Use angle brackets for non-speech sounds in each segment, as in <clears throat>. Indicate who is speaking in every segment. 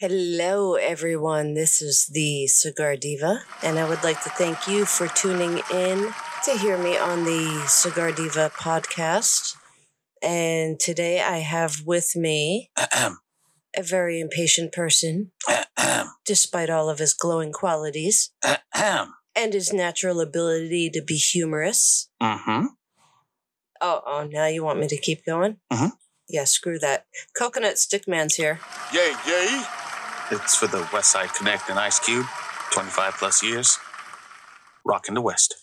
Speaker 1: Hello, everyone. This is the Cigar Diva, and I would like to thank you for tuning in to hear me on the Cigar Diva podcast. And today I have with me <clears throat> a very impatient person, <clears throat> despite all of his glowing qualities <clears throat> and his natural ability to be humorous.
Speaker 2: mm-hmm.
Speaker 1: Oh, oh, now you want me to keep going?
Speaker 2: Mhm.
Speaker 1: Yeah, screw that. Coconut Stickman's here.
Speaker 2: Yay, yay. It's for the West Side Connect and Ice Cube. 25 plus years. Rocking the West.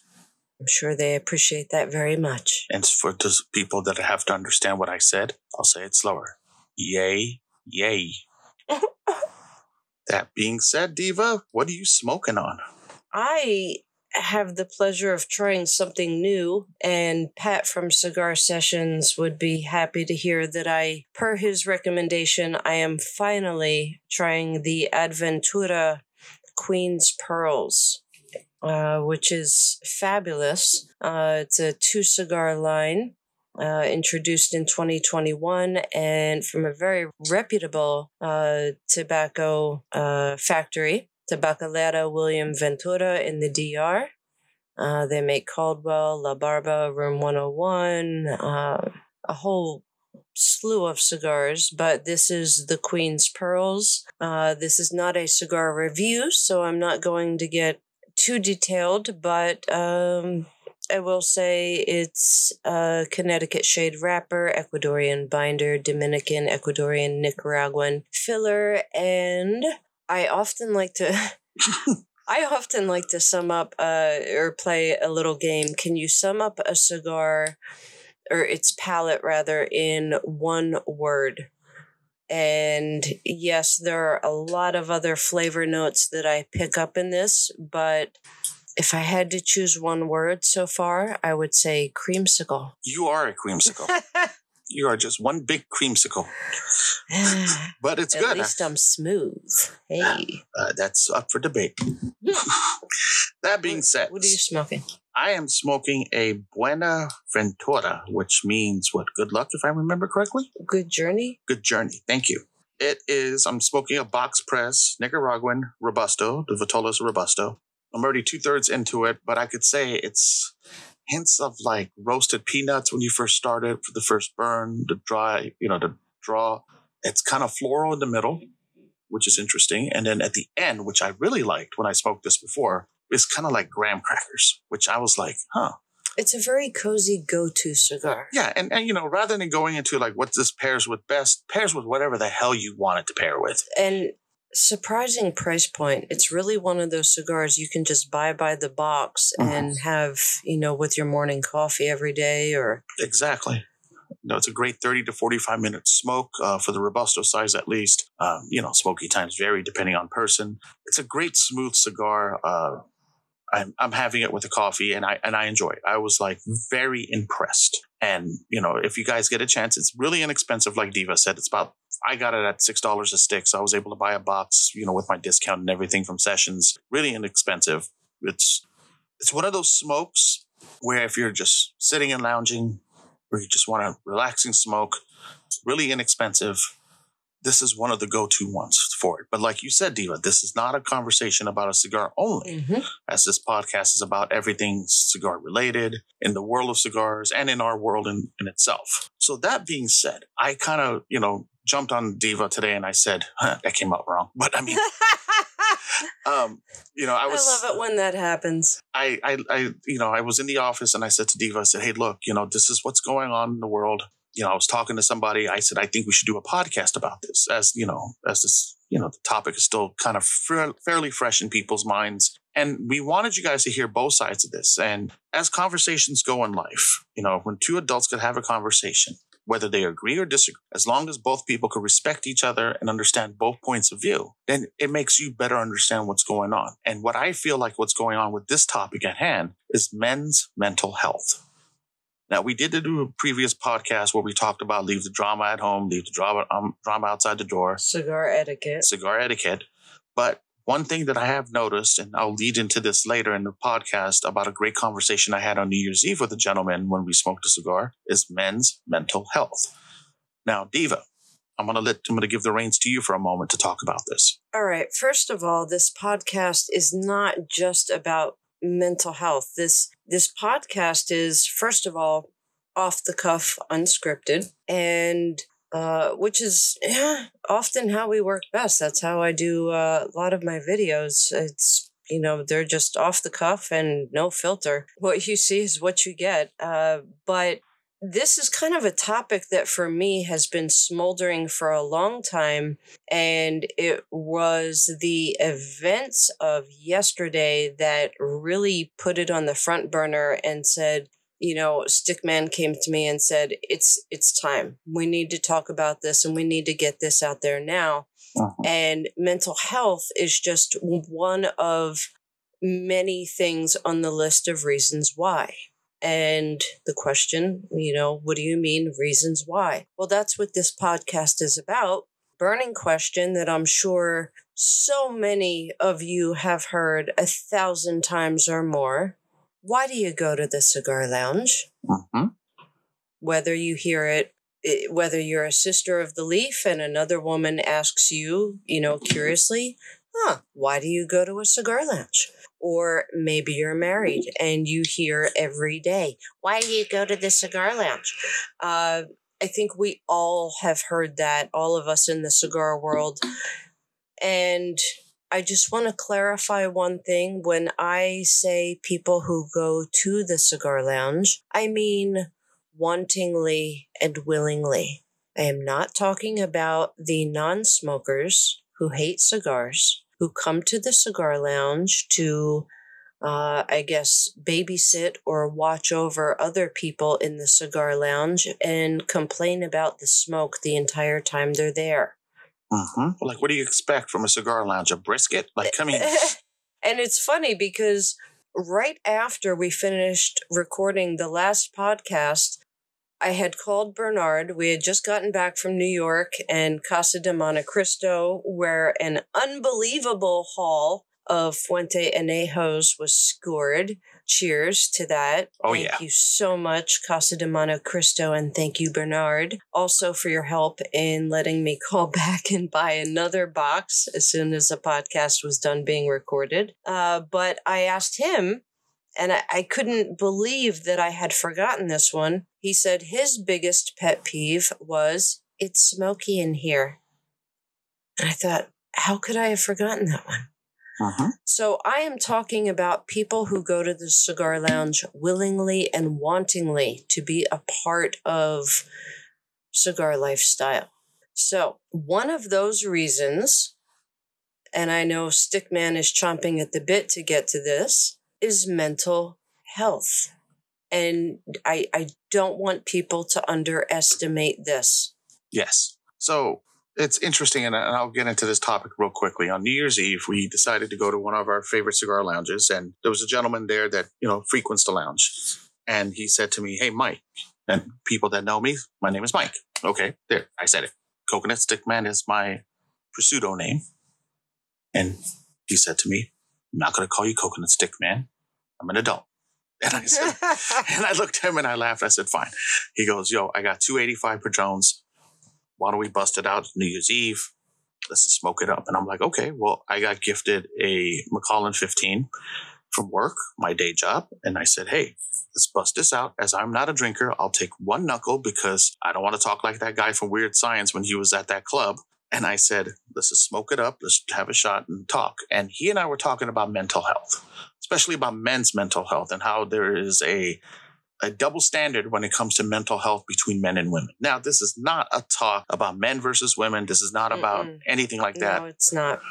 Speaker 1: I'm sure they appreciate that very much.
Speaker 2: And for those people that have to understand what I said, I'll say it slower. Yay, yay. <laughs> that being said, Diva, what are you smoking on?
Speaker 1: I have the pleasure of trying something new, and Pat from Cigar Sessions would be happy to hear that I, per his recommendation, I am finally trying the Aventura Queen's Pearls. Uh, which is fabulous. Uh, it's a two cigar line uh, introduced in 2021 and from a very reputable uh, tobacco uh, factory, Tabacalera William Ventura in the DR. Uh, they make Caldwell, La Barba, Room 101, uh, a whole slew of cigars, but this is the Queen's Pearls. Uh, this is not a cigar review, so I'm not going to get too detailed, but um, I will say it's a Connecticut shade wrapper, Ecuadorian binder, Dominican, Ecuadorian, Nicaraguan filler, and I often like to. <laughs> <laughs> I often like to sum up uh, or play a little game. Can you sum up a cigar or its palette rather in one word? And yes, there are a lot of other flavor notes that I pick up in this, but if I had to choose one word so far, I would say creamsicle.
Speaker 2: You are a creamsicle. <laughs> you are just one big creamsicle. <sighs> But it's
Speaker 1: At
Speaker 2: good.
Speaker 1: least I'm smooth. Hey.
Speaker 2: Uh, that's up for debate. that being said,
Speaker 1: What are you smoking?
Speaker 2: I am smoking a Buena Ventura, which means what? Good luck, if I remember correctly.
Speaker 1: Good journey?
Speaker 2: Good journey. Thank you. It is, I'm smoking a box press Nicaraguan Robusto, the Vitolas Robusto. I'm already two thirds into it, but I could say it's hints of like roasted peanuts when you first started for the first burn, the dry, you know, the draw. It's kind of floral in the middle, which is interesting. And then at the end, which I really liked when I smoked this before, is kind of like graham crackers, which I was like, huh.
Speaker 1: It's a very cozy go to cigar.
Speaker 2: Yeah, and, and you know, rather than going into like what this pairs with best, pairs with whatever the hell you want it to pair with.
Speaker 1: And surprising price point. It's really one of those cigars you can just buy by the box
Speaker 2: Mhm.
Speaker 1: and have, you know, with your morning coffee every day or
Speaker 2: Exactly. You know, it's a great 30 to 45 minute smoke uh, for the Robusto size, at least. Um, you know, smoky times vary depending on person. It's a great smooth cigar. Uh, I'm, I'm having it with a coffee and I, and I enjoy it. I was like very impressed. And, you know, if you guys get a chance, it's really inexpensive. Like Diva said, it's about, I got it at $6 a stick. So I was able to buy a box, you know, with my discount and everything from sessions. Really inexpensive. It's, it's one of those smokes where if you're just sitting and lounging, or you just want a relaxing smoke, really inexpensive, this is one of the go-to ones for it. But like you said, Diva, this is not a conversation about a cigar only, mm-hmm. as this podcast is about everything cigar related in the world of cigars and in our world in, in itself. So that being said, I kind of, you know, jumped on Diva today and I said, huh, that came out wrong. But I mean, <laughs> um, you know, I was.
Speaker 1: I, love it when that happens.
Speaker 2: I, I, I, you know, I was in the office and I said to Diva, I said, hey, look, you know, this is what's going on in the world. You know, I was talking to somebody. I said, I think we should do a podcast about this, as you know, as this, you know, the topic is still kind of fa- fairly fresh in people's minds. And we wanted you guys to hear both sides of this. And as conversations go in life, you know, when two adults could have a conversation, whether they agree or disagree, as long as both people can respect each other and understand both points of view, then it makes you better understand what's going on. And what I feel like what's going on with this topic at hand is men's mental health. Now, we did do a previous podcast where we talked about leave the drama at home, leave the drama, um, drama outside the door,
Speaker 1: Cigar etiquette.
Speaker 2: cigar etiquette. But one thing that I have noticed, and I'll lead into this later in the podcast about a great conversation I had on New Year's Eve with a gentleman when we smoked a cigar, is men's mental health. Now, Diva, I'm gonna let I'm gonna give the reins to you for a moment to talk about this.
Speaker 1: All right. First of all, this podcast is not just about mental health. This this podcast is first of all off the cuff, unscripted, and uh, which is yeah, often how we work best. That's how I do uh, a lot of my videos. It's you know they're just off the cuff and no filter. <laughs> What you see is what you get. Uh, but this is kind of a topic that for me has been smoldering for a long time. And it was the events of yesterday that really put it on the front burner and said, you know, Stickman came to me and said, "It's it's time. We need to talk about this, and we need to get this out there now." Uh-huh. And mental health is just one of many things on the list of reasons why. And the question, you know, what do you mean reasons why? Well, that's what this podcast is about. Burning question that I'm sure so many of you have heard a thousand times or more. Why do you go to the cigar lounge? Mm-hmm. Whether you hear it, whether you're a sister of the leaf and another woman asks you, you know, curiously, huh, why do you go to a cigar lounge? Or maybe you're married and you hear every day, why do you go to the cigar lounge? Uh, I think we all have heard that, all of us in the cigar world. And I just want to clarify one thing. When I say people who go to the cigar lounge, I mean wantingly and willingly. I am not talking about the non smokers who hate cigars who come to the cigar lounge to, uh, I guess, babysit or watch over other people in the cigar lounge and complain about the smoke the entire time they're there.
Speaker 2: Mm-hmm. Like, what do you expect from a cigar lounge? A brisket? Like, come in. <laughs>
Speaker 1: and it's funny because right after we finished recording the last podcast, I had called Bernard. We had just gotten back from New York and Casa de Montecristo, where an unbelievable haul of Fuente Anejos was scored. Cheers to that.
Speaker 2: Oh,
Speaker 1: thank
Speaker 2: yeah.
Speaker 1: you so much, Casa de Montecristo, and thank you, Bernard, also for your help in letting me <laughs> call back and buy another box as soon as the podcast was done being recorded. Uh, but I asked him and I, I, couldn't believe that I had forgotten this one. He said his biggest pet peeve was, It's smoky in here. And I thought, How could I have forgotten that one? Uh-huh. So I am talking about people who go to the cigar lounge willingly and wantingly to be a part of cigar lifestyle. So one of those reasons, and I know Stickman is chomping at the bit to get to this, is mental health. And I, I don't want people to underestimate this.
Speaker 2: Yes. So it's interesting, and I'll get into this topic real quickly. On New Year's Eve, we decided to go to one of our favorite cigar lounges, and there was a gentleman there that you know frequents the lounge, and he said to me, "Hey, Mike," and people that know me, my name is Mike. Okay, there, I said it. Coconut Stick Man is my pseudo name, and he said to me, I'm not going to call you coconut stick man. I'm an adult. And I said, <laughs> and I looked at him and I laughed. I said, fine. He goes, yo, I got 285 Padrones. Why don't we bust it out New Year's Eve? Let's just smoke it up. And I'm like, okay, well, I got gifted a Macallan 15 from work, my day job. And I said, hey, let's bust this out. As I'm not a drinker, I'll take one knuckle because I don't want to talk like that guy from Weird Science when he was at that club. And I said, let's just smoke it up. Let's have a shot and talk. And he and I were talking about mental health, especially about men's mental health and how there is a, a double standard when it comes to mental health between men and women. Now, this is not a talk about men versus women. This is not about Mm-mm. anything like that.
Speaker 1: No, it's not.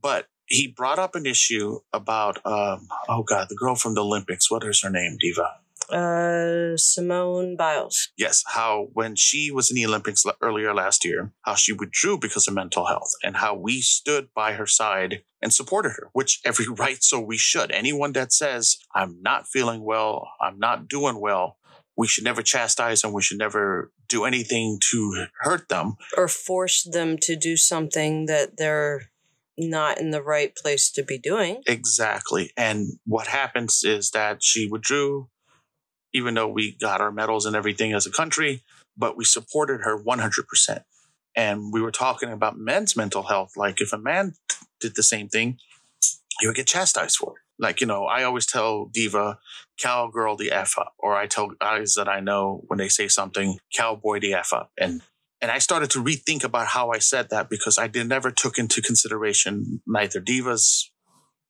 Speaker 2: But he brought up an issue about, um, oh God, the girl from the Olympics. What is her name, Diva?
Speaker 1: Uh, Simone Biles.
Speaker 2: Yes, how when she was in the Olympics earlier last year, how she withdrew because of mental health, and how we stood by her side and supported her, which every <laughs> right so we should. Anyone that says, I'm not feeling well, I'm not doing well, we should never chastise them. We should never do anything to hurt them
Speaker 1: or force them to do something that they're not in the right place to be doing.
Speaker 2: Exactly. And what happens is that she withdrew even though we got our medals and everything as a country, but we supported her 100%. and we were talking about men's mental health. Like if a man did the same thing, he would get chastised for it. Like, you know, I always tell Diva, cowgirl the F up, or I tell guys that I know when they say something, cowboy the F up. And and I started to rethink about how I said that because I did never took into consideration neither Diva's,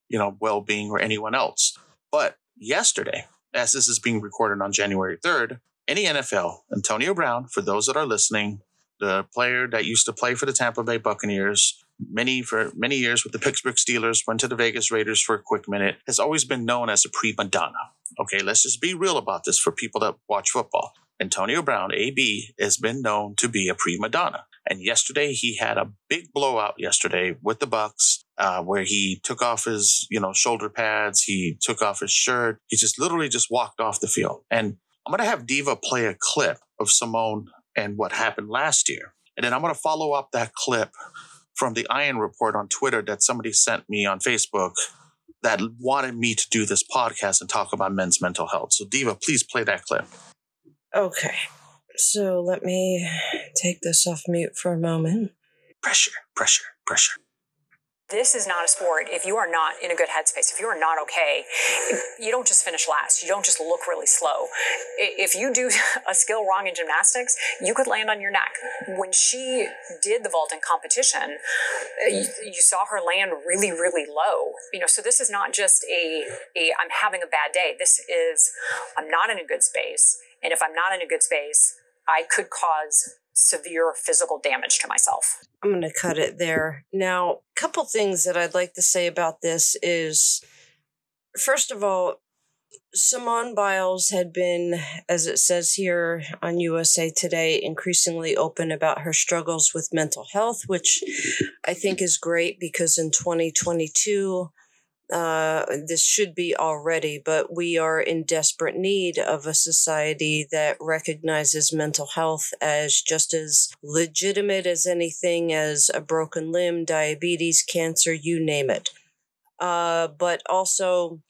Speaker 2: you know, well being or anyone else. But yesterday, as this is being recorded on January 3rd, any NFL, Antonio Brown, for those that are listening, the player that used to play for the Tampa Bay Buccaneers, many for many years with the Pittsburgh Steelers, went to the Vegas Raiders for a quick minute, has always been known as a prima donna. Okay, let's just be real about this for people that watch football. Antonio Brown, AB, has been known to be a prima donna. And yesterday he had a big blowout yesterday with the Bucs, uh, where he took off his, you know, shoulder pads, he took off his shirt, he just literally just walked off the field. And I'm gonna have Diva play a clip of Simone and what happened last year. And then I'm gonna follow up that clip from the Iron Report on Twitter that somebody sent me on Facebook that wanted me to do this podcast and talk about men's mental health. So, Diva, please play that clip.
Speaker 1: Okay. So let me take this off mute for a moment.
Speaker 2: Pressure, pressure, pressure
Speaker 3: this is not a sport if you are not in a good headspace. If you are not okay you don't just finish last. You don't just look really slow. If you do <laughs> a skill wrong in gymnastics you could land on your neck. When she did the vaulting competition you, you saw her land really really low. You know so this is not just a, a i'm having a bad day. This is i'm not in a good space. And if i'm not in a good space i could cause severe physical damage to myself.
Speaker 1: I'm going to cut it there. Now, a couple things that I'd like to say about this is first of all, Simone Biles had been, as it says here on USA Today, increasingly open about her struggles with mental health, which I think is great because in 2022, uh, this should be already, but we are in desperate need of a society that recognizes mental health as just as legitimate as anything as a broken limb, diabetes, cancer, you name it. Uh, but also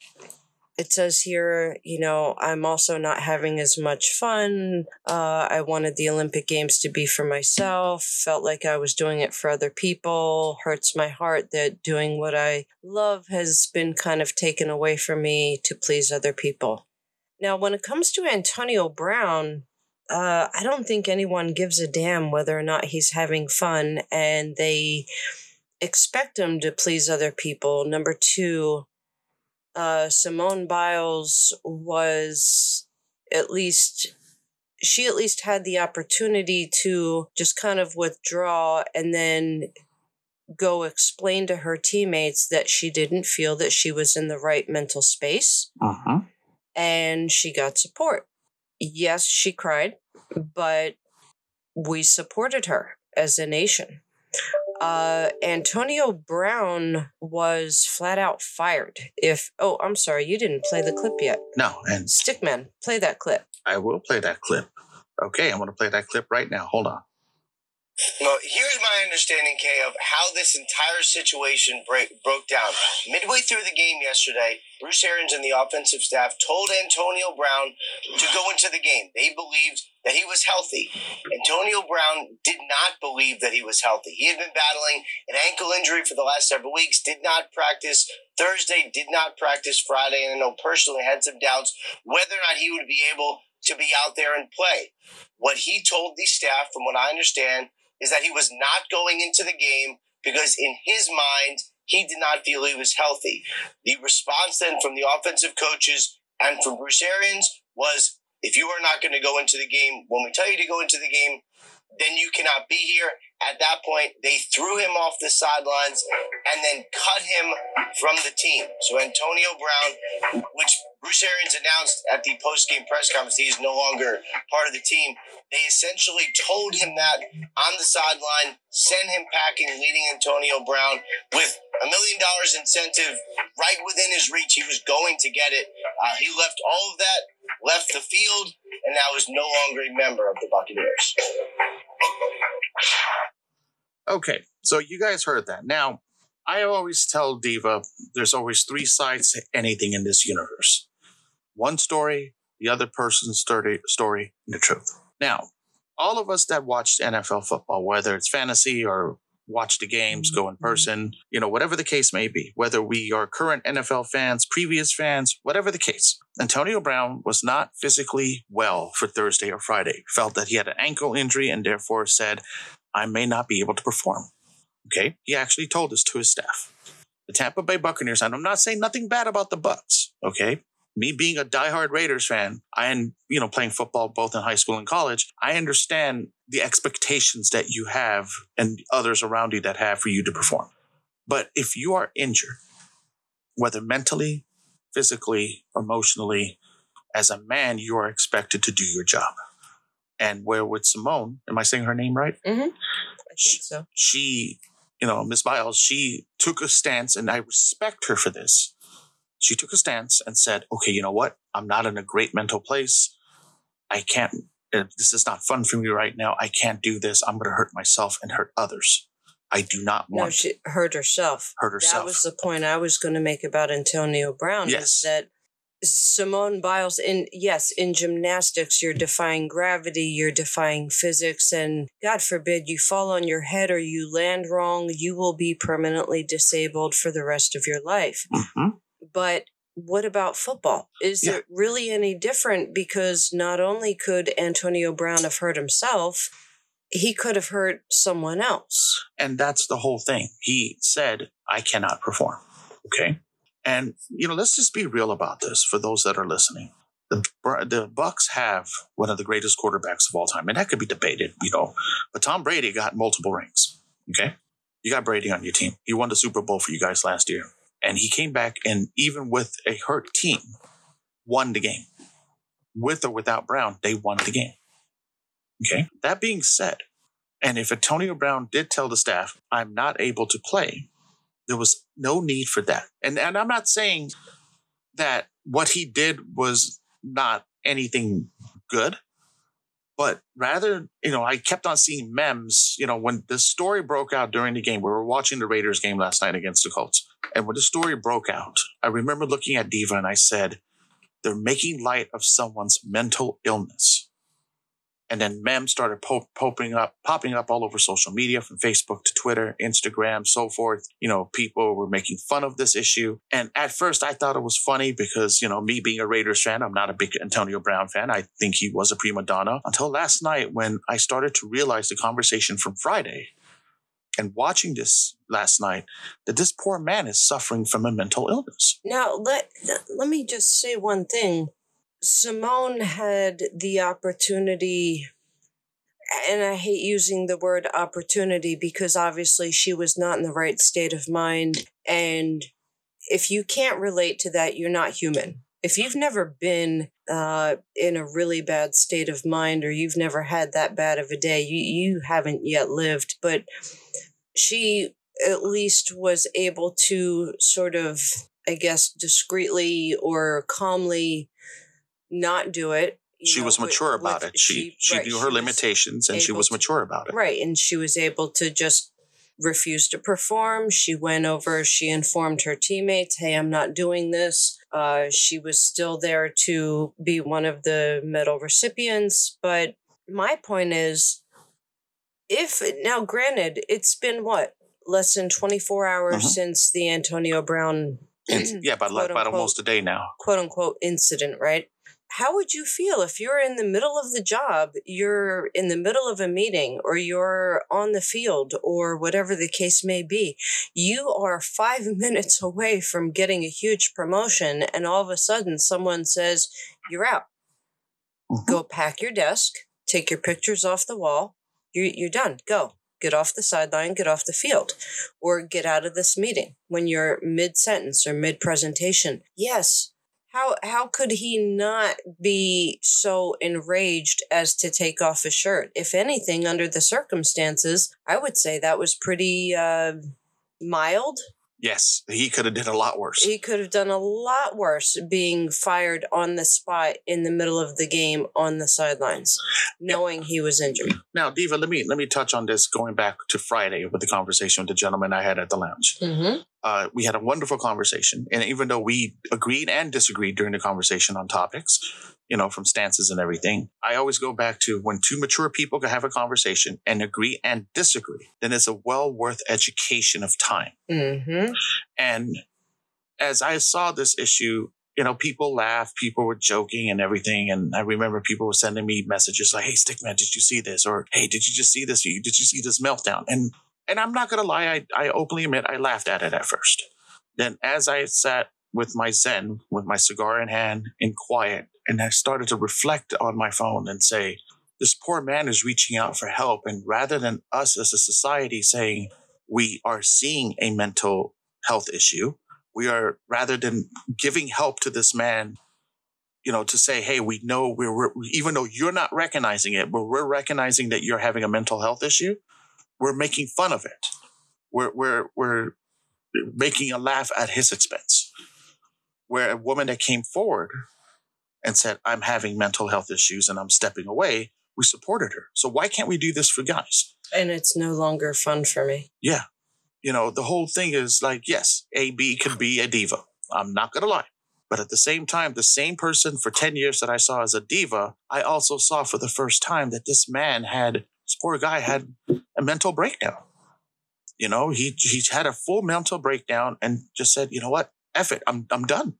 Speaker 1: it says here, you know, I'm also not having as much fun. Uh, I wanted the Olympic Games to be for myself, felt like I was doing it for other people. Hurts my heart that doing what I love has been kind of taken away from me to please other people. Now, when it comes to Antonio Brown, uh, I don't think anyone gives a damn whether or not he's having fun and they expect him to please other people. Number two, uh, Simone Biles was at least she at least had the opportunity to just kind of withdraw and then go explain to her teammates that she didn't feel that she was in the right mental space.
Speaker 2: Uh-huh.
Speaker 1: And she got support. Yes, she cried, but we supported her as a nation uh, Antonio Brown was flat out fired. If oh, I'm sorry, you didn't play the clip yet.
Speaker 2: No, and
Speaker 1: Stickman, play that clip.
Speaker 2: I will play that clip. Okay, I'm going to play that clip right now. Hold on.
Speaker 4: Well, here's my understanding, Kay, of how this entire situation break, broke down. Midway through the game yesterday, Bruce Arians and the offensive staff told Antonio Brown to go into the game. They believed that he was healthy. Antonio Brown did not believe that he was healthy. He had been battling an ankle injury for the last several weeks, did not practice Thursday, did not practice Friday, and I know personally had some doubts whether or not he would be able to be out there and play. What he told the staff, from what I understand, is that he was not going into the game because in his mind, he did not feel he was healthy. The response then from the offensive coaches and from Bruce Arians was if you are not going to go into the game when we tell you to go into the game, then you cannot be here. At that point, they threw him off the sidelines and then cut him from the team. So Antonio Brown, which Bruce Arians announced at the post-game press conference he is no longer part of the team. They essentially told him that on the sideline, send him packing, leading Antonio Brown with a million dollars incentive right within his reach. He was going to get it. Uh, he left all of that, left the field, and now is no longer a member of the Buccaneers.
Speaker 2: Okay, so you guys heard that. Now, I always tell Diva there's always three sides to anything in this universe one story, the other person's story, story, the truth. Now, all of us that watched NFL football, whether it's fantasy or watch the games, go in
Speaker 1: Mm-hmm.
Speaker 2: person, you know, whatever the case may be, whether we are current NFL fans, previous fans, whatever the case. Antonio Brown was not physically well for Thursday or Friday, felt that he had an ankle injury and therefore said, I may not be able to perform. Okay. He actually told this to his staff. The Tampa Bay Buccaneers, and I'm not saying nothing bad about the Bucs, okay? Me being a diehard Raiders fan, and you know, playing football both in high school and college, I understand the expectations that you have and others around you that have for you to perform. But if you are injured, whether mentally, physically, emotionally, as a man, you are expected to do your job. And where with Simone, am I saying her name right? Mm-hmm.
Speaker 1: I think so.
Speaker 2: she, you know, Miss Biles, she took a stance, and I respect her for this. She took a stance and said, okay, you know what? I'm not in a great mental place. I can't, this is not fun for me right now. I can't do this. I'm going to hurt myself and hurt others. I do not
Speaker 1: No,
Speaker 2: want to
Speaker 1: she hurt herself.
Speaker 2: hurt herself.
Speaker 1: That was the point I was going to make about Antonio Brown.
Speaker 2: Yes.
Speaker 1: Is that Simone Biles, in yes, in gymnastics, you're defying gravity, you're defying physics, and God forbid you fall on your head or you land wrong, you will be permanently disabled for the rest of your life.
Speaker 2: Mhm.
Speaker 1: But what about football? Is
Speaker 2: Yeah.
Speaker 1: it really any different? Because not only could Antonio Brown have hurt himself, he could have hurt someone else.
Speaker 2: And that's the whole thing. He said, I cannot perform. Okay. And, you know, let's just be real about this for those that are listening. The, the Bucs have one of the greatest quarterbacks of all time, and that could be debated, you know. But Tom Brady got multiple rings. Okay. You got Brady on your team. He won the Super Bowl for you guys last year. And he came back and even with a hurt team, won the game. With or without Brown, they won the game. Okay. That being said, and if Antonio Brown did tell the staff, I'm not able to play, there was no need for that. And and I'm not saying that what he did was not anything good, but rather, you know, I kept on seeing memes, you know, when the story broke out during the game, we were watching the Raiders game last night against the Colts. And when the story broke out, I remember looking at Diva and I said, they're making light of someone's mental illness and then memes started po- popping up popping up all over social media from facebook to twitter instagram so forth. You know people were making fun of this issue. And at first i thought it was funny because you know me being a raiders fan i'm not a big antonio brown fan. I think he was a prima donna. Until last night when i started to realize the conversation from friday and watching this last night that this poor man is suffering from a mental illness.
Speaker 1: Now let let me just say one thing. Simone had the opportunity and I hate using the word opportunity because obviously she was not in the right state of mind and if you can't relate to that you're not human. If you've never been uh, in a really bad state of mind or you've never had that bad of a day, you, you haven't yet lived. But she at least was able to sort of, I guess, discreetly or calmly not do it.
Speaker 2: she
Speaker 1: know,
Speaker 2: was
Speaker 1: with-
Speaker 2: mature about
Speaker 1: with-
Speaker 2: it she she
Speaker 1: right,
Speaker 2: knew her limitations and she was
Speaker 1: to-
Speaker 2: mature about it
Speaker 1: Right. And she was able to just refuse to perform. She went over, she informed her teammates, hey, I'm not doing this. Uh, she was still there to be one of the medal recipients. But my point is if now granted, it's been what? Less than 24 hours
Speaker 2: Mhm.
Speaker 1: since the Antonio Brown <clears throat>
Speaker 2: yeah, about, like, about almost a day now.
Speaker 1: quote unquote incident, right? How would you feel if you're in the middle of the job, you're in the middle of a meeting, or you're on the field, or whatever the case may be? You are five <laughs> minutes away from getting a huge promotion, and all of a sudden someone says, You're out.
Speaker 2: Mhm.
Speaker 1: Go pack your desk, take your pictures off the wall. You're, you're done. Go. Get off the sideline, get off the field, or get out of this meeting when you're mid sentence or mid presentation. Yes. How, how could he not be so enraged as to take off his shirt? If anything, under the circumstances, I would say that was pretty uh, mild.
Speaker 2: Yes, he could have did a lot worse.
Speaker 1: He could have done a lot worse being fired on the spot in the middle of the game on the sidelines, knowing he was injured.
Speaker 2: Now, Diva, let me let me touch on this going back to Friday with the conversation with the gentleman I had at the lounge.
Speaker 1: Mm-hmm.
Speaker 2: Uh, we had a wonderful conversation. And even though we agreed and disagreed during the conversation on topics, you know, from stances and everything, I always go back to when two mature people can have a conversation and agree and disagree, then it's a well worth education of time.
Speaker 1: Mm-hmm.
Speaker 2: And as I saw this issue, you know, people laughed, people were joking and everything. And I remember people were sending me messages like, Hey, Stickman, did you see this? Or, Hey, did you just see this? Did you see this meltdown? And, and I'm not going to lie. I, I openly admit I laughed at it at first. Then as I sat with my Zen, with my cigar in hand in quiet, and I started to reflect on my phone and say, this poor man is reaching out for help. And rather than us as a society saying we are seeing a mental health issue, we are rather than giving help to this man you know to say hey we know we're, we're, even though you're not recognizing it but we're recognizing that you're having a mental health issue we're making fun of it we're we're we're making a laugh at his expense where a woman that came forward and said i'm having mental health issues and i'm stepping away we supported her so why can't we do this for guys
Speaker 1: and it's no longer fun for me
Speaker 2: yeah you know, the whole thing is like, yes, AB could be a diva. I'm not going to lie. But at the same time, the same person for 10 years that I saw as a diva, I also saw for the first time that this man had, this poor guy had a mental breakdown. You know, he, he had a full mental breakdown and just said, you know what? F it. I'm, I'm done.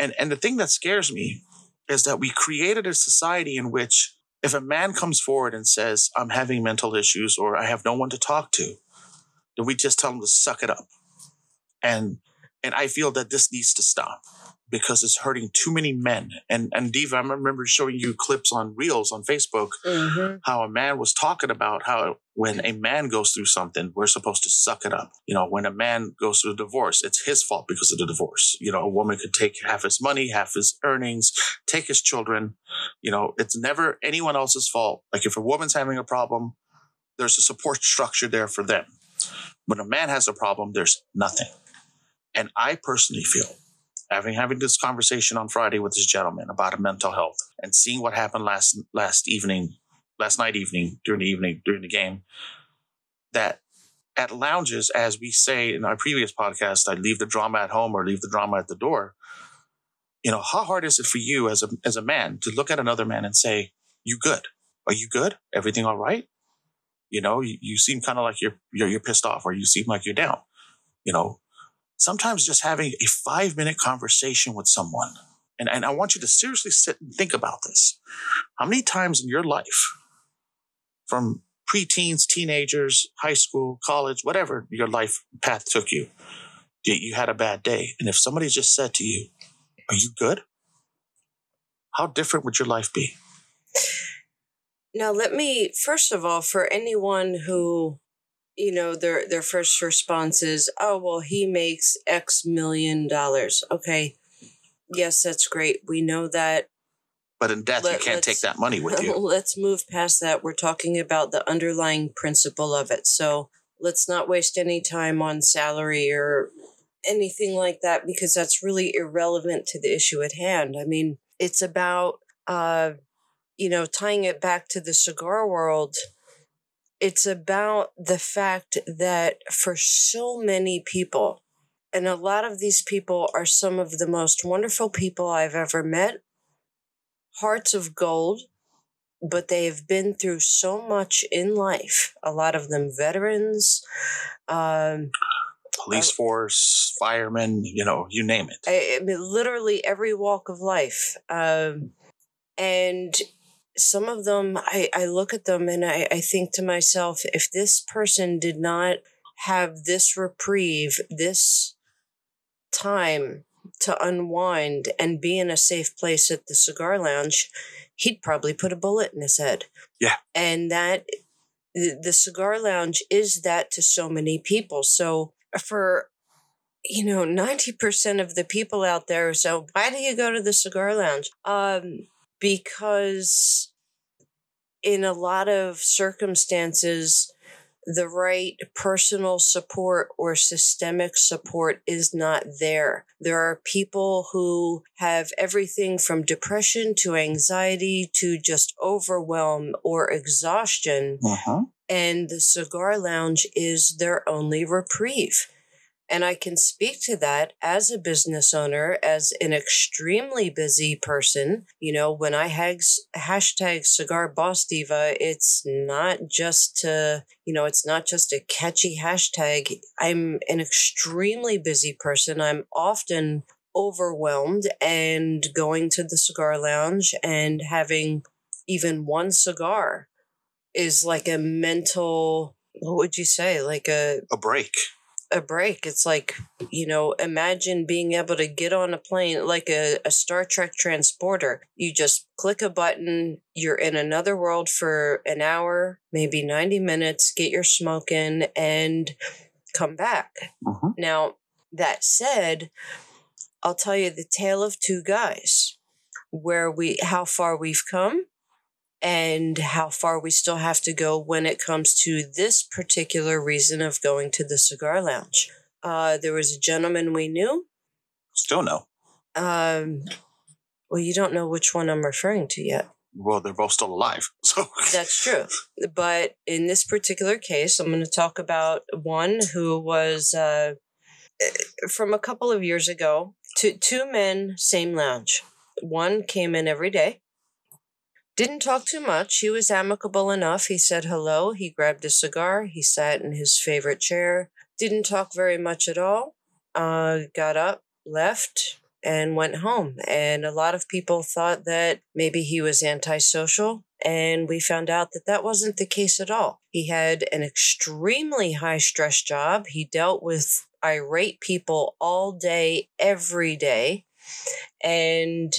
Speaker 2: And, and the thing that scares me is that we created a society in which if a man comes forward and says, I'm having mental issues or I have no one to talk to, then we just tell him to suck it up. And and I feel that this needs to stop because it's hurting too many men. And and Diva, I remember showing you clips on Reels on Facebook
Speaker 1: mm-hmm.
Speaker 2: how a man was talking about how when a man goes through something, we're supposed to suck it up. You know, when a man goes through a divorce, it's his fault because of the divorce. You know, a woman could take half his money, half his earnings, take his children. You know, it's never anyone else's fault. Like if a woman's having a problem, there's a support structure there for them. When a man has a problem, there's nothing. And I personally feel, having having this conversation on Friday with this gentleman about mental health and seeing what happened last last evening, last night evening during the evening during the game, that at lounges, as we say in our previous podcast, I leave the drama at home or leave the drama at the door. You know, how hard is it for you as a as a man to look at another man and say, "You good? Are you good? Everything all right?" You know, you, you seem kind of like you're, you're you're pissed off, or you seem like you're down. You know, sometimes just having a five minute conversation with someone, and and I want you to seriously sit and think about this. How many times in your life, from preteens, teenagers, high school, college, whatever your life path took you, you had a bad day, and if somebody just said to you, "Are you good?" How different would your life be?
Speaker 1: Now, let me first of all, for anyone who, you know, their their first response is, "Oh, well, he makes X million dollars." Okay, yes, that's great. We know that.
Speaker 2: But in death, Let, you can't take that money with you. <laughs>
Speaker 1: Let's move past that. We're talking about the underlying principle of it. So let's not waste any time on salary or anything like that because that's really irrelevant to the issue at hand. I mean, it's about uh, you know, tying it back to the cigar world, it's about the fact that for so many people, and a lot of these people are some of the most wonderful people I've ever met, hearts of gold, but they have been through so much in life. A lot of them veterans, um,
Speaker 2: police uh, force, firemen, you know, you name it.
Speaker 1: I, I mean, literally every walk of life. Um, and some of them I, I look at them and I, I think to myself if this person did not have this reprieve this time to unwind and be in a safe place at the cigar lounge he'd probably put a bullet in his head.
Speaker 2: Yeah.
Speaker 1: And that the, the cigar lounge is that to so many people. So for you know 90% of the people out there so why do you go to the cigar lounge? Um because in a lot of circumstances, the right personal support or systemic support is not there. There are people who have everything from depression to anxiety to just overwhelm or exhaustion.
Speaker 2: Uh-huh.
Speaker 1: And the cigar lounge is their only reprieve. And I can speak to that as a business owner, as an extremely busy person. You know, when I hags, hashtag cigar boss diva, it's not just to, you know, it's not just a catchy hashtag. I'm an extremely busy person. I'm often overwhelmed and going to the cigar lounge and having even one cigar is like a mental what would you say like a
Speaker 2: a break
Speaker 1: a break. It's like you know imagine being able to get on a plane like a, a star trek transporter. You just click a button you're in another world for an hour maybe 90 minutes get your smoke in and come back.
Speaker 2: Mm-hmm.
Speaker 1: now that said i'll tell you the tale of two guys where we how far we've come and how far we still have to go when it comes to this particular reason of going to the cigar lounge. Uh, there was a gentleman we knew.
Speaker 2: Still know.
Speaker 1: Um, well, you don't know which one I'm referring to yet.
Speaker 2: Well, they're both still alive. <laughs> So
Speaker 1: that's true. But in this particular case, I'm going to talk about one who was uh, from a couple of years ago. Two, two men, same lounge. One came in every day didn't talk too much. He was amicable enough. He said hello. He grabbed a cigar. He sat in his favorite chair. Didn't talk very much at all. Uh, got up, left, and went home. And a lot of people thought that maybe he was antisocial. And we found out that that wasn't the case at all. He had an extremely high stress job. He dealt with irate people all day, every day. And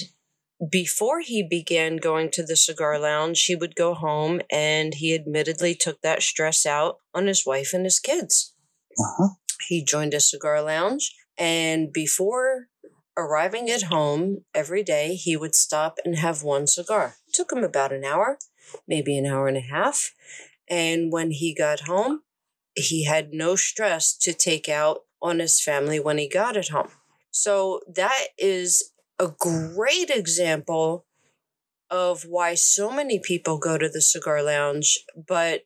Speaker 1: before he began going to the cigar lounge, he would go home and he admittedly took that stress out on his wife and his kids.
Speaker 2: Uh-huh.
Speaker 1: He joined a cigar lounge, and before arriving at home every day, he would stop and have one cigar. It took him about an hour, maybe an hour and a half. And when he got home, he had no stress to take out on his family when he got at home. So that is a great example of why so many people go to the cigar lounge, but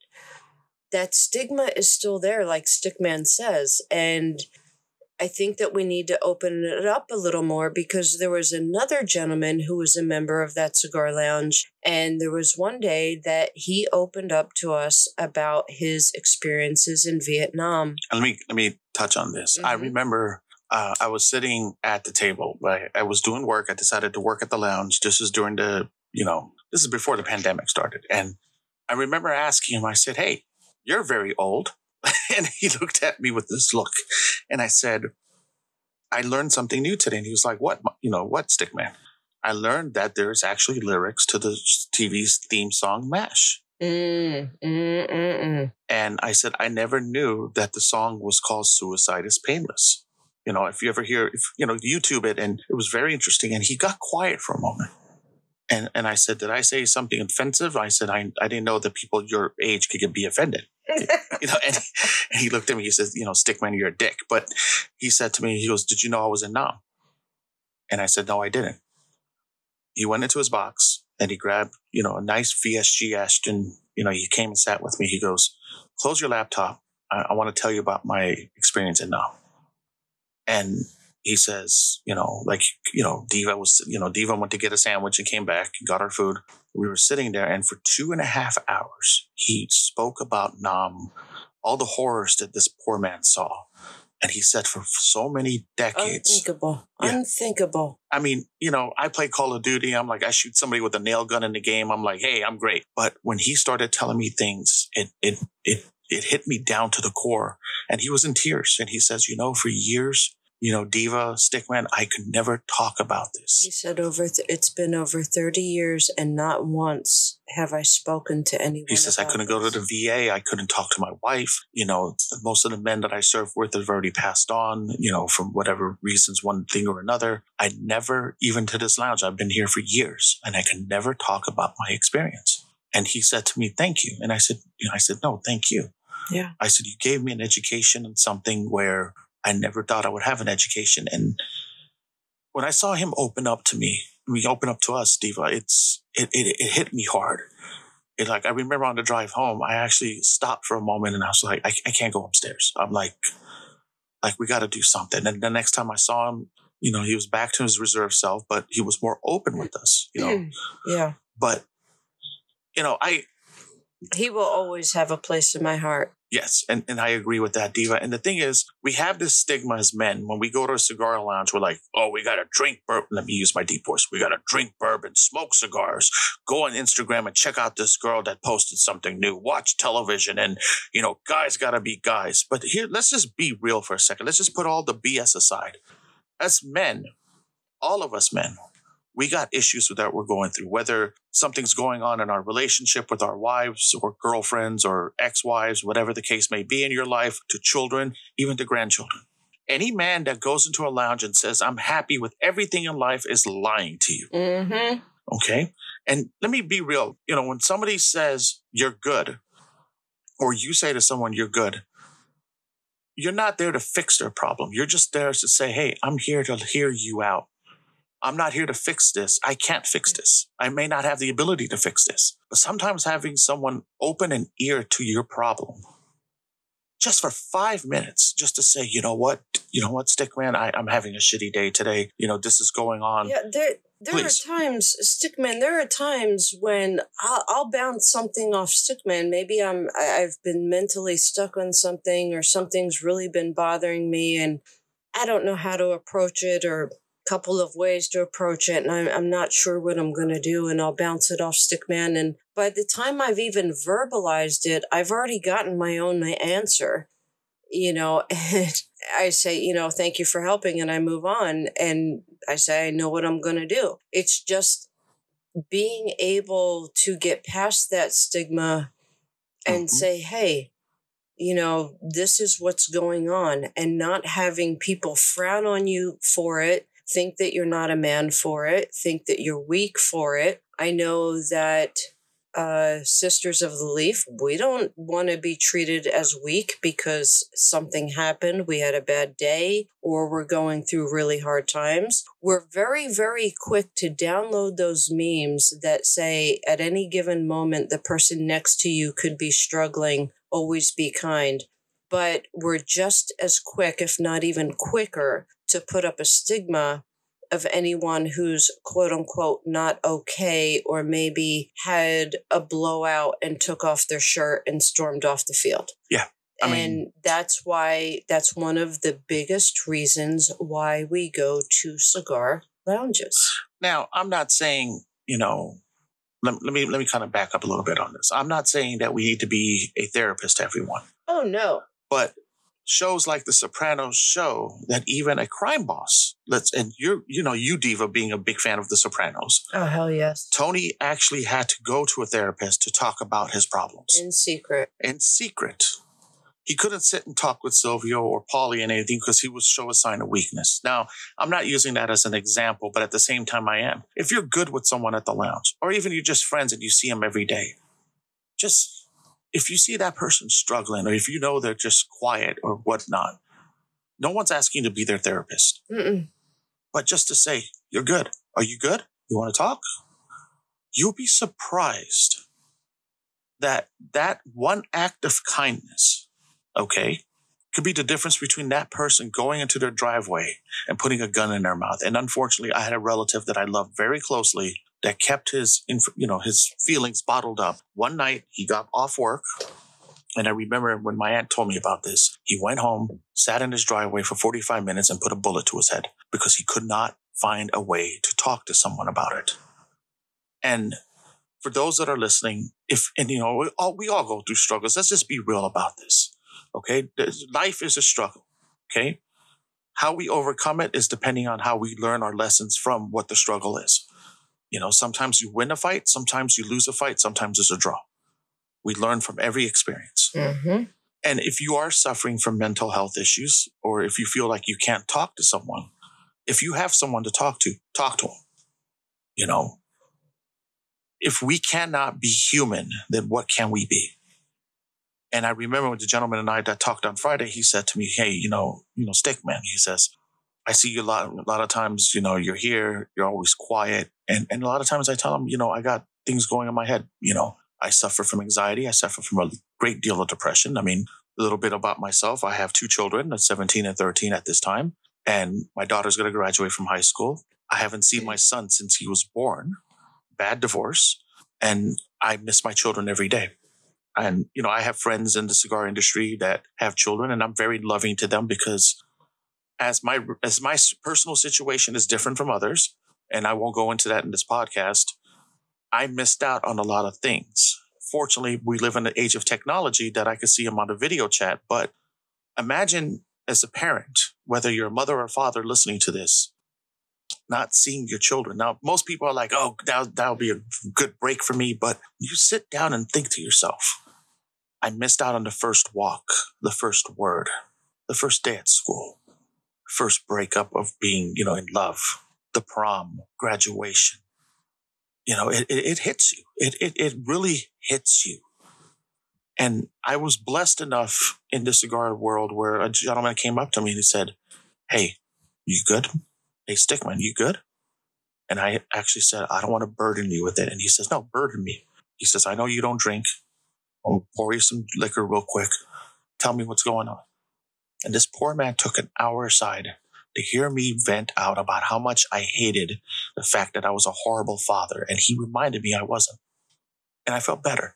Speaker 1: that stigma is still there, like Stickman says. And I think that we need to open it up a little more because there was another gentleman who was a member of that cigar lounge. And there was one day that he opened up to us about his experiences in Vietnam.
Speaker 2: Let me let me touch on this. Mm-hmm. I remember uh, I was sitting at the table. I, I was doing work. I decided to work at the lounge. This is during the, you know, this is before the pandemic started. And I remember asking him, I said, Hey, you're very old. <laughs> and he looked at me with this look. And I said, I learned something new today. And he was like, What? You know, what, Stickman? I learned that there's actually lyrics to the TV's theme song, MASH.
Speaker 1: Mm, mm, mm, mm,
Speaker 2: and I said, I never knew that the song was called Suicide is Painless you know, if you ever hear, if, you know, YouTube it, and it was very interesting. And he got quiet for a moment. And, and I said, did I say something offensive? I said, I, I didn't know that people your age could be offended. <laughs> you know, and he, and he, looked at me, he says, you know, Stickman, you're a dick. But he said to me, he goes, did you know I was in Nam? And I said, no, I didn't. He went into his box and he grabbed, you know, a nice VSG Ashton. You know, he came and sat with me. He goes, close your laptop. I, I want to tell you about my experience in Nam. And he says, you know, like, you know, Diva was, you know, Diva went to get a sandwich and came back and got our food. We were sitting there, and for two and a half hours, he spoke about Nam, all the horrors that this poor man saw. And he said for so many decades.
Speaker 1: Unthinkable. Yeah. Unthinkable.
Speaker 2: I mean, you know, I play Call of Duty. I'm like, I shoot somebody with a nail gun in the game. I'm like, hey, I'm great. But when he started telling me things, it, it, it, it hit me down to the core. And he was in tears. And he says, you know, for years, you know, Diva, Stickman, I could never talk about this.
Speaker 1: He said, over th- it's been over 30 years and not once have I spoken to anyone.
Speaker 2: He says, I couldn't this. go to the VA. I couldn't talk to my wife. You know, most of the men that I served with have already passed on, you know, from whatever reasons, one thing or another. I never, even to this lounge, I've been here for years and I can never talk about my experience. And he said to me, thank you. And I said, you know, I said, no, thank you.
Speaker 1: Yeah.
Speaker 2: I said, you gave me an education and something where I never thought I would have an education. And when I saw him open up to me, we open up to us, Diva, it's, it, it, it hit me hard. It like, I remember on the drive home, I actually stopped for a moment and I was like, I, I can't go upstairs. I'm like, Like we got to do something. And the next time I saw him, you know, he was back to his reserve self, but he was more open with us, you know.
Speaker 1: Mm, yeah.
Speaker 2: but you know, I
Speaker 1: He will always have a place in my heart.
Speaker 2: Yes, and, and I agree with that, Diva. And the thing is, we have this stigma as men. When we go to a cigar lounge, we're like, oh, we got to drink bourbon. Let me use my deep voice. We got to drink bourbon, smoke cigars, go on Instagram and check out this girl that posted something new, watch television, and, you know, guys got to be guys. But here, let's just be real for a second. Let's just put all the BS aside. As men, all of us men, we got issues that we're going through, whether something's going on in our relationship with our wives or girlfriends or ex wives, whatever the case may be in your life, to children, even to grandchildren. Any man that goes into a lounge and says, I'm happy with everything in life is lying to you.
Speaker 1: Mm-hmm.
Speaker 2: Okay. And let me be real. You know, when somebody says you're good, or you say to someone you're good, you're not there to fix their problem. You're just there to say, hey, I'm here to hear you out. I'm not here to fix this. I can't fix mm. this. I may not have the ability to fix this. But sometimes having someone open an ear to your problem just for five minutes, just to say, you know what, you know what, Stickman, I, I'm having a shitty day today. You know, this is going on.
Speaker 1: Yeah, there there
Speaker 2: Please.
Speaker 1: are times, Stickman. There are times when I'll, I'll bounce something off Stickman. Maybe I'm I- I've been mentally stuck on something, or something's really been bothering me, and I don't know how to approach it, or couple of ways to approach it, and I'm I'm not sure what I'm gonna do, and I'll bounce it off Stickman, and by the time I've even verbalized it, I've already gotten my own answer. You know, <laughs> and I say, you know, thank you for helping, and I move on. And I say, I know what I'm going to do. It's just being able to get past that stigma and
Speaker 2: Mhm.
Speaker 1: say, hey, you know, this is what's going on, and not having people frown on you for it, think that you're not a man for it, think that you're weak for it. I know that uh, Sisters of the Leaf, we don't want to be treated as weak because something happened, we had a bad day, or we're going through really hard times. We're very, very quick to download those memes that say at any given moment, the person next to you could be struggling, always be kind. But we're just as quick, if not even quicker, to put up a stigma of anyone who's quote unquote not okay or maybe had a blowout and took off their shirt and stormed off the field.
Speaker 2: Yeah, I
Speaker 1: and
Speaker 2: mean-
Speaker 1: that's why that's one of the biggest reasons why we go to cigar lounges.
Speaker 2: Now, I'm not saying, you know, let, let me let me kind of back up a little bit on this. I'm not saying that we need to be a therapist to everyone,
Speaker 1: Oh no.
Speaker 2: But shows like The Sopranos show that even a crime boss, let's and you're you know you diva being a big fan of The Sopranos,
Speaker 1: Oh hell yes.
Speaker 2: Tony actually had to go to a therapist to talk about his problems
Speaker 1: In secret.
Speaker 2: in secret. He couldn't sit and talk with Silvio or Paulie and anything because he would show a sign of weakness. Now, I'm not using that as an example, but at the same time, I am. If you're good with someone at the lounge, or even you're just friends and you see them every day, just if you see that person struggling, or if you know they're just quiet or whatnot, no one's asking to be their therapist,
Speaker 1: Mm-mm.
Speaker 2: but just to say, you're good. Are you good? You want to talk? You'll be surprised that that one act of kindness, okay, could be the difference between that person going into their driveway and putting a gun in their mouth. And unfortunately, I had a relative that I loved very closely that kept his, you know, his feelings bottled up. One night, he got off work. And I remember when my aunt told me about this, he went home, sat in his driveway for 45 minutes and put a bullet to his head because he could not find a way to talk to someone about it. And for those that are listening, if, and you know, we all, we all go through struggles. Let's just be real about this. Okay. Life is a struggle. Okay. How we overcome it is depending on how we learn our lessons from what the struggle is. You know, sometimes you win a fight, sometimes you lose a fight, sometimes it's a draw. We learn from every experience.
Speaker 1: Mm-hmm.
Speaker 2: And if you are suffering from mental health issues, or if you feel like you can't talk to someone, if you have someone to talk to, talk to them. You know, if we cannot be human, then what can we be? And I remember when the gentleman and I that talked on Friday, he said to me, Hey, you know, you know, Stickman, he says, I see you a lot, a lot of times, you know, you're here, you're always quiet. And, and a lot of times I tell them, you know, I got things going in my head. You know, I suffer from anxiety. I suffer from a great deal of depression. I mean, A little bit about myself. I have two children, 17 and 13 at this time, and my daughter's going to graduate from high school. I haven't seen my son since he was born. Bad divorce, and I miss my children every day. And you know, I have friends in the cigar industry that have children, and I'm very loving to them because as my as my personal situation is different from others, and I won't go into that in this podcast. I missed out on a lot of things. Fortunately, we live in an age of technology that I could see them on a video chat. But imagine as a parent, whether you're a mother or father listening to this, not seeing your children. Now, most people are like, oh, that, that'll be a good break for me. But you sit down and think to yourself, I missed out on the first walk, the first word, the first day at school, first breakup of being, you know, in love, the prom, graduation. You know, it, it, it hits you. It, it, it really hits you. And I was blessed enough in the cigar world where a gentleman came up to me and he said, Hey, you good? Hey, Stickman, you good? And I actually said, I don't want to burden you with it. And he says, No, burden me. He says, I know you don't drink. I'll pour you some liquor real quick. Tell me what's going on. And this poor man took an hour aside to hear me vent out about how much I hated the fact that I was a horrible father. And he reminded me I wasn't. And I felt better.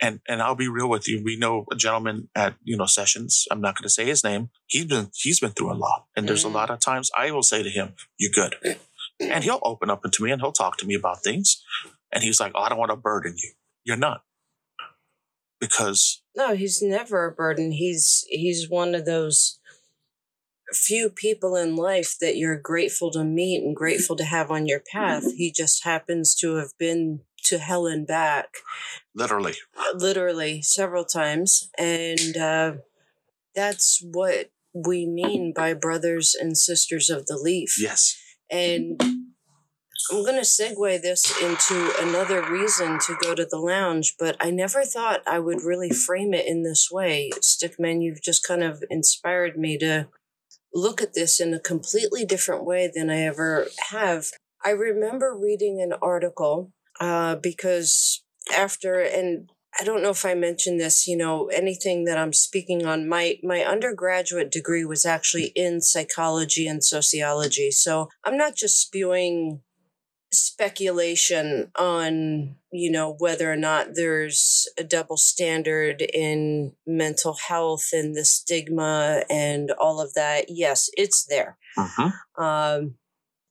Speaker 2: And and I'll be real with you. We know a gentleman at, you know, sessions. I'm not gonna say his name. He's been he's been through a lot. And there's a lot of times I will say to him, You're good. And he'll open up to me and he'll talk to me about things. And he's like, oh, I don't want to burden you. You're not because
Speaker 1: no he's never a burden. He's he's one of those few people in life that you're grateful to meet and grateful to have on your path. He just happens to have been to hell and back
Speaker 2: literally.
Speaker 1: literally several times. And uh, that's what we mean by brothers and sisters of the leaf.
Speaker 2: Yes.
Speaker 1: And I'm going to segue this into another reason to go to the lounge, but I never thought I would really frame it in this way. Stickman, you've just kind of inspired me to look at this in a completely different way than I ever have. I remember reading an article uh, because after, and I don't know if I mentioned this, you know, anything that I'm speaking on. My my undergraduate degree was actually in psychology and sociology. So I'm not just spewing speculation on you know whether or not there's a double standard in mental health and the stigma and all of that. Yes it's there. Uh-huh. um,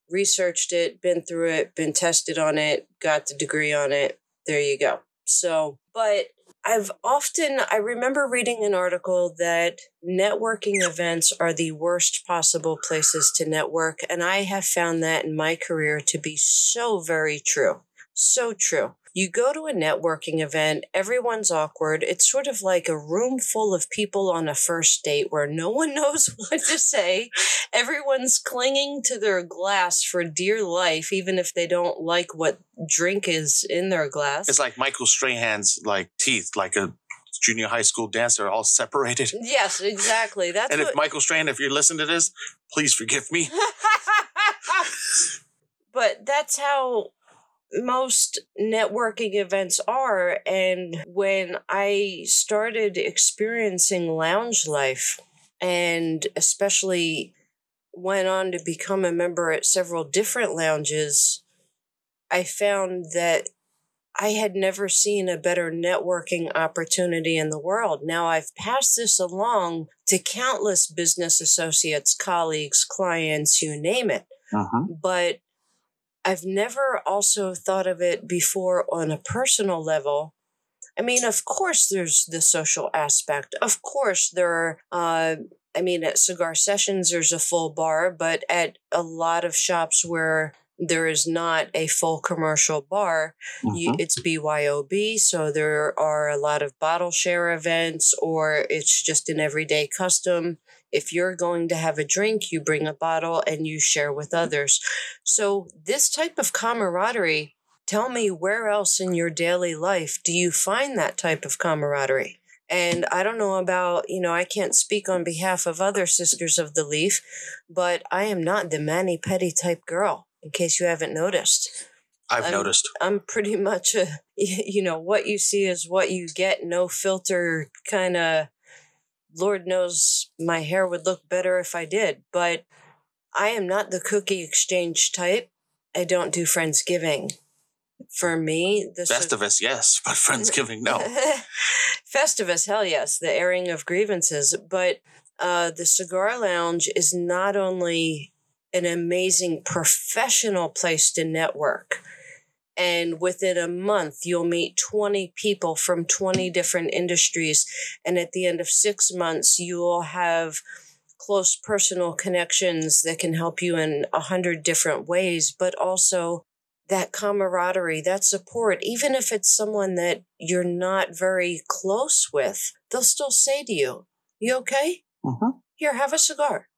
Speaker 1: researched it been through it been tested on it got the degree on it. There you go. So but I've often, I remember reading an article that networking events are the worst possible places to network. And I have found that in my career to be so very true. So true. You go to a networking event, everyone's awkward. It's sort of like a room full of people on a first date where no <laughs> one knows what to say. Everyone's clinging to their glass for dear life, even if they don't like what drink is in their glass.
Speaker 2: It's like Michael Strahan's like teeth, like a junior high school dancer, all separated. <laughs>
Speaker 1: Yes, exactly. That's
Speaker 2: and what... if Michael Strahan, if you're listening to this, please forgive me. <laughs>
Speaker 1: but that's how most networking events are. And when I started experiencing lounge life, and especially went on to become a member at several different lounges, I found that I had never seen a better networking opportunity in the world. Now I've passed this along to countless business associates, colleagues, clients, you name it. Uh-huh. But I've never also thought of it before on a personal level. I mean, of course, there's the social aspect. Of course, there are, uh, I mean, at cigar sessions, there's a full bar, but at a lot of shops where there is not a full commercial bar. Mm-hmm. You, it's BYOB, so there are a lot of bottle share events, or it's just an everyday custom. If you're going to have a drink, you bring a bottle and you share with mm-hmm. others. So, this type of camaraderie, tell me where else in your daily life do you find that type of camaraderie? And I don't know about, you know, I can't speak on behalf of other sisters of the leaf, but I am not the mani pedi type girl, in case you haven't noticed.
Speaker 2: I've
Speaker 1: I'm,
Speaker 2: noticed.
Speaker 1: I'm pretty <laughs> much a, you know, what you see is what you get, no filter kind of Lord knows my hair would look better if I did, but I am not the cookie exchange type. I don't do Friendsgiving. For me, the
Speaker 2: Festivus, yes, <laughs> but Friendsgiving, no. <laughs>
Speaker 1: Festivus, hell yes, the airing of grievances. But uh, the cigar lounge is not only an amazing professional place to network, and within a month, you'll meet 20 people from 20 different industries. And at the end of six months, you will have close personal connections that can help you in a hundred different ways, but also that camaraderie, that support, even if it's someone that you're not very close with, they'll still say to you, You okay?
Speaker 2: Mm-hmm.
Speaker 1: Here, have a cigar.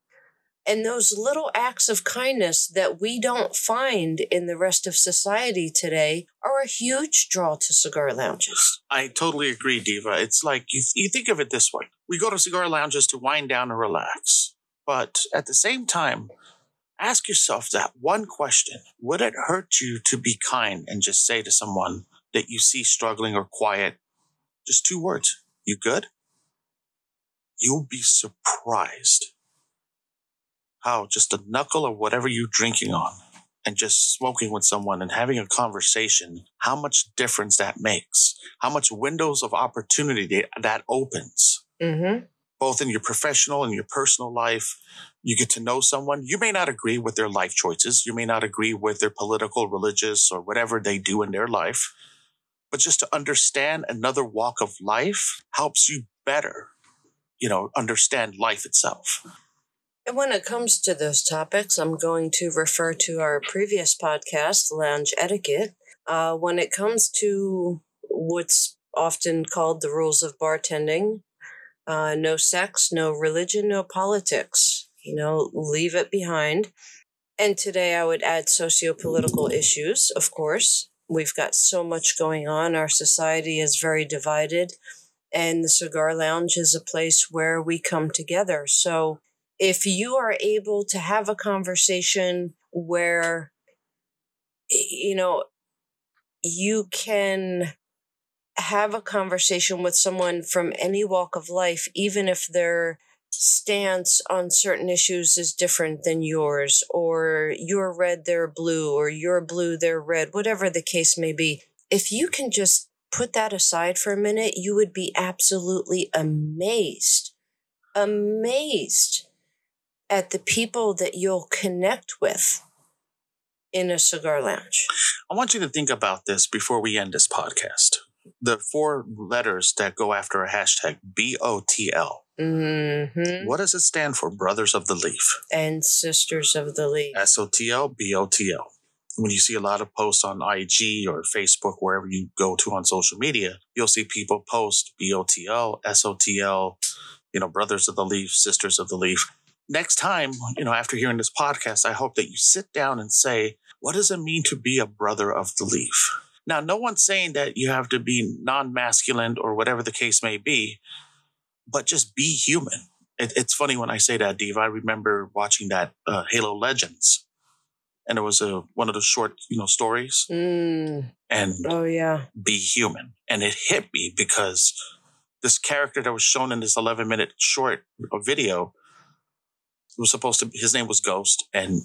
Speaker 1: And those little acts of kindness that we don't find in the rest of society today are a huge draw to cigar lounges.
Speaker 2: I totally agree, Diva. It's like you, you think of it this way we go to cigar lounges to wind down and relax. But at the same time, ask yourself that one question Would it hurt you to be kind and just say to someone that you see struggling or quiet, just two words, You good? You'll be surprised how just a knuckle or whatever you're drinking on and just smoking with someone and having a conversation, how much difference that makes, how much windows of opportunity that opens,
Speaker 1: Mm-hmm.
Speaker 2: both in your professional and your personal life. You get to know someone. You may not agree with their life choices. You may not agree with their political, religious, or whatever they do in their life. But just to understand another walk of life helps you better, you know, understand life itself.
Speaker 1: And when it comes to those topics, I'm going to refer to our previous podcast, Lounge Etiquette. Uh, when it comes to what's often called the rules of bartending, uh, no sex, no religion, no politics. You know, leave it behind. And today I would add socio political issues, of course. We've got so much going on. Our society is very divided, and the Cigar Lounge is a place where we come together. So, if you are able to have a conversation where you know you can have a conversation with someone from any walk of life even if their stance on certain issues is different than yours or you're red they're blue or you're blue they're red whatever the case may be if you can just put that aside for a minute you would be absolutely amazed amazed at the people that you'll connect with in a cigar lounge.
Speaker 2: I want you to think about this before we end this podcast. The four letters that go after a hashtag BOTL.
Speaker 1: Mm-hmm.
Speaker 2: What does it stand for? Brothers of the Leaf.
Speaker 1: And Sisters of the Leaf.
Speaker 2: S O T L B O T L. When you see a lot of posts on IG or Facebook, wherever you go to on social media, you'll see people post B O T L, S O T L, you know, Brothers of the Leaf, Sisters of the Leaf. Next time, you know, after hearing this podcast, I hope that you sit down and say, what does it mean to be a brother of the leaf? Now, no one's saying that you have to be non masculine or whatever the case may be, but just be human. It, it's funny when I say that, Diva. I remember watching that uh, Halo Legends, and it was a one of the short, you know, stories,
Speaker 1: Mm.
Speaker 2: and
Speaker 1: Oh, yeah.
Speaker 2: be human, and it hit me because this character that was shown in this 11 minute short video was supposed to. His name was Ghost, and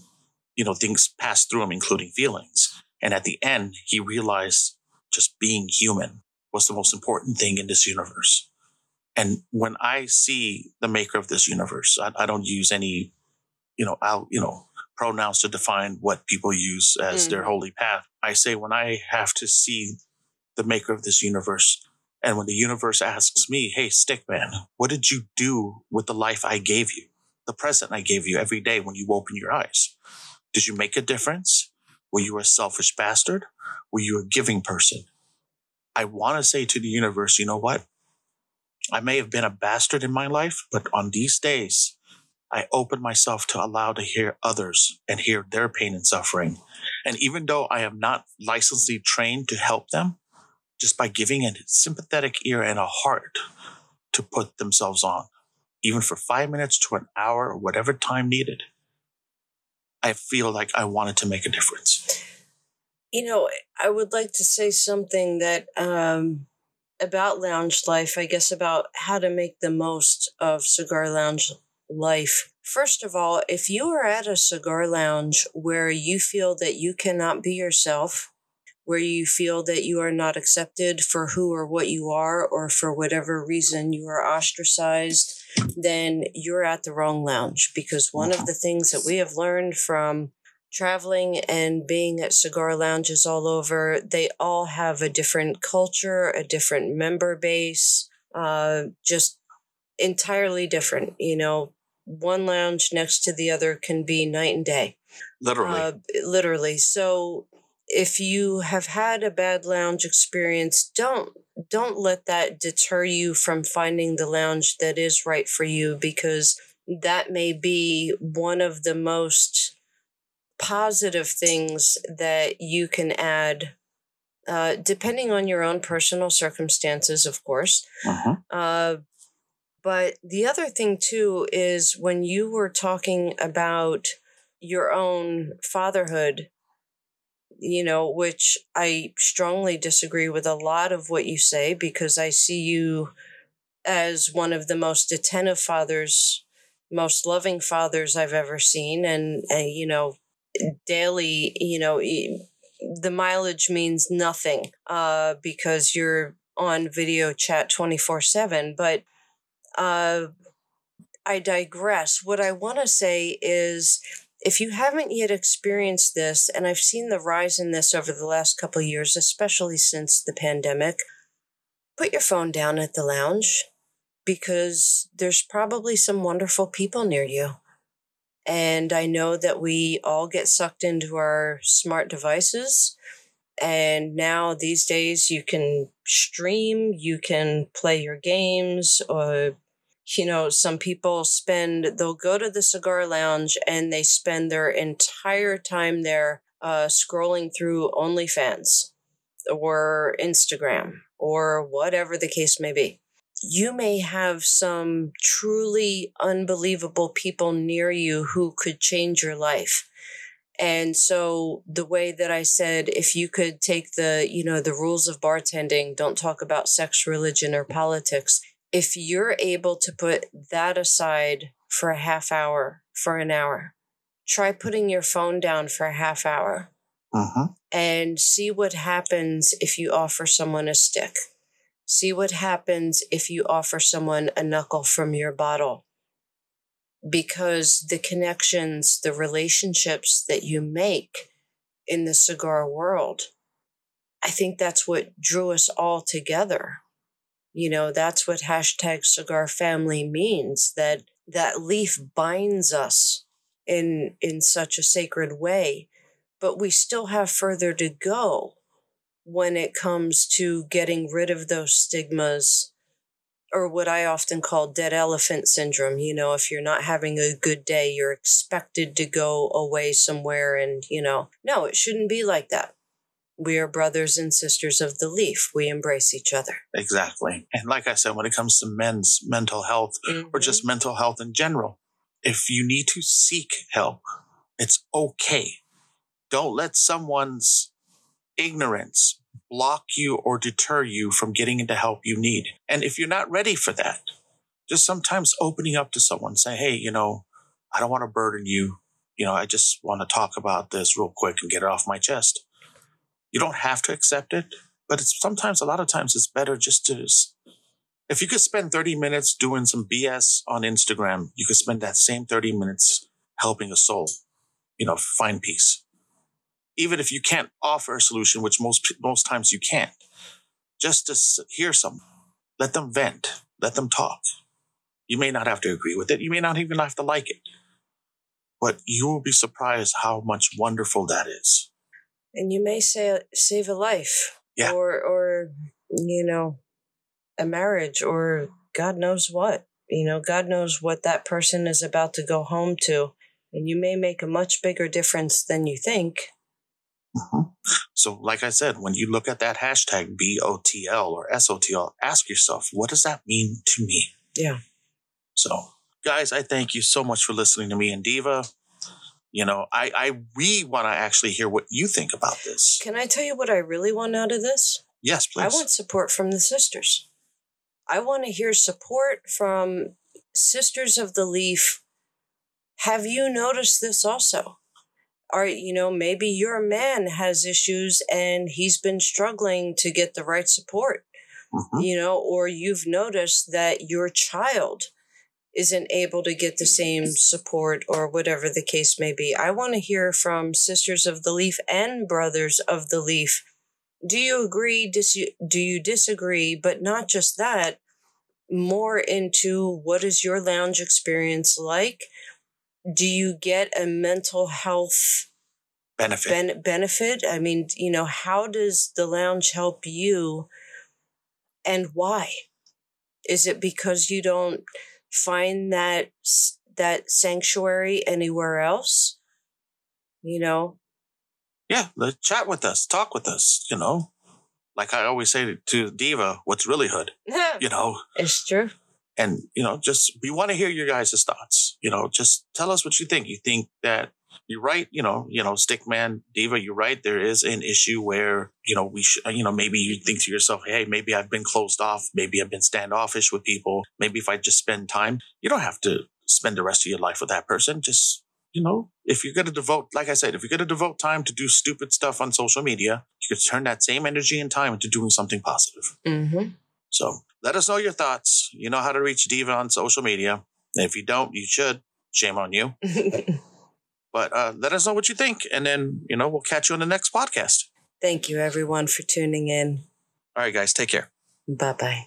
Speaker 2: you know things passed through him, including feelings. And at the end, he realized just being human was the most important thing in this universe. And when I see the maker of this universe, I, I don't use any, you know, I'll, you know, pronouns to define what people use as their
Speaker 1: Mhm.
Speaker 2: holy path. I say when I have to see the maker of this universe, and when the universe asks me, "Hey, Stickman, what did you do with the life I gave you, the present I gave you every day when you open your eyes? Did you make a difference? Were you a selfish bastard? Were you a giving person?" I want to say to the universe, you know what? I may have been a bastard in my life, but on these days, I open myself to allow to hear others and hear their pain and suffering. And even though I am not licensely trained to help them, just by giving a sympathetic ear and a heart to put themselves on, even for five minutes to an hour or whatever time needed, I feel like I wanted to make a difference.
Speaker 1: You know, I would like to say something that um, about lounge life, I guess about how to make the most of cigar lounge life. First of all, if you are at a cigar lounge where you feel that you cannot be yourself, where you feel that you are not accepted for who or what you are, or for whatever reason you are ostracized, then you're at the wrong lounge. Because one of the things that we have learned from traveling and being at cigar lounges all over, they all have a different culture, a different member base, uh, just entirely different. You know, one lounge next to the other can be night and day.
Speaker 2: Literally.
Speaker 1: Uh, literally. So if you have had a bad lounge experience, don't don't let that deter you from finding the lounge that is right for you because that may be one of the most positive things that you can add uh, depending on your own personal circumstances of course
Speaker 2: uh-huh.
Speaker 1: uh, but the other thing too is when you were talking about your own fatherhood you know, which I strongly disagree with a lot of what you say because I see you as one of the most attentive fathers, most loving fathers I've ever seen. And, and you know, daily, you know, the mileage means nothing uh, because you're on video chat 24 7. But uh, I digress. What I want to say is, if you haven't yet experienced this, and I've seen the rise in this over the last couple years, especially since the pandemic, put your phone down at the lounge because there's probably some wonderful people near you. And I know that we all get sucked into our smart devices. And now these days you can stream, you can play your games, or you know, some people spend, they'll go to the cigar lounge and they spend their entire time there uh, scrolling through OnlyFans or Instagram or whatever the case may be. You may have some truly unbelievable people near you who could change your life. And so the way that I said, if you could take the, you know, the rules of bartending, don't talk about sex, religion, or politics if you're able to put that aside for a half hour, for an hour, try putting your phone down for a half hour
Speaker 2: uh-huh.
Speaker 1: and see what happens if you offer someone a stick. See what happens if you offer someone a knuckle from your bottle. Because the connections, the relationships that you make in the cigar world, I think that's what drew us all together you know, that's what hashtag cigar family means that that leaf binds us in in such a sacred way, but we still have further to go when it comes to getting rid of those stigmas or what I often call dead elephant syndrome. You know, if you're not having a good day, you're expected to go away somewhere and, you know, no, it shouldn't be like that we are brothers and sisters of the leaf. We embrace each other.
Speaker 2: Exactly. And like I said, when it comes to men's mental health
Speaker 1: mm-hmm.
Speaker 2: or just mental health in general, if you need to seek help, it's okay. Don't let someone's ignorance block you or deter you from getting into help you need. And if you're not ready for that, just sometimes opening up to someone, say, hey, you know, I don't want to burden you. You know, I just want to talk about this real quick and get it off my chest you don't have to accept it, but it's sometimes, a lot of times, it's better just to. If you could spend 30 minutes doing some BS on Instagram, you could spend that same 30 minutes helping a soul, you know, find peace. Even if you can't offer a solution, which most most times you can't, just to hear someone, let them vent, let them talk. You may not have to agree with it. You may not even have to like it, but you will be surprised how much wonderful that is
Speaker 1: and you may say save a life
Speaker 2: yeah.
Speaker 1: or or you know a marriage or god knows what you know god knows what that person is about to go home to and you may make a much bigger difference than you think
Speaker 2: mm-hmm. so like i said when you look at that hashtag botl or sotl ask yourself what does that mean to me
Speaker 1: yeah
Speaker 2: so guys i thank you so much for listening to me and diva you know, I, I we want to actually hear what you think about this.
Speaker 1: Can I tell you what I really want out of this?
Speaker 2: Yes, please.
Speaker 1: I want support from the sisters. I want to hear support from Sisters of the Leaf. Have you noticed this also? Are you know maybe your man has issues and he's been struggling to get the right support,
Speaker 2: Mhm.
Speaker 1: you know, or you've noticed that your child isn't able to get the same support or whatever the case may be. I want to hear from Sisters of the Leaf and Brothers of the Leaf. Do you agree dis- do you disagree? But not just that more into what is your lounge experience like? Do you get a mental health
Speaker 2: Benefit.
Speaker 1: ben- benefit? I mean you know how does the lounge help you and why? Is it because you don't find that that sanctuary anywhere else you know
Speaker 2: yeah, let chat with us, talk with us. You know, like I always say to Diva, what's really hood? <laughs> You know,
Speaker 1: it's true
Speaker 2: and you know, just we want to hear your guys' thoughts. You know, just tell us what you think. You think that you're right? You know, you know, Stickman, Diva, you're right. There is an issue where you know we should. You know, maybe you think to yourself, hey, maybe I've been closed off. Maybe I've been standoffish with people. Maybe if I just spend time, you don't have to spend the rest of your life with that person. Just you know, if you're going to devote, like I said, if you're going to devote time to do stupid stuff on social media, you could turn that same energy and time into doing something positive.
Speaker 1: mm-hmm.
Speaker 2: So let us know your thoughts. You know how to reach Diva on social media. If you don't, you should. Shame on you. <laughs> But uh, let us know what you think. And then, you know, we'll catch you on the next podcast.
Speaker 1: Thank you, everyone, for tuning in.
Speaker 2: All right, guys, take care.
Speaker 1: Bye bye.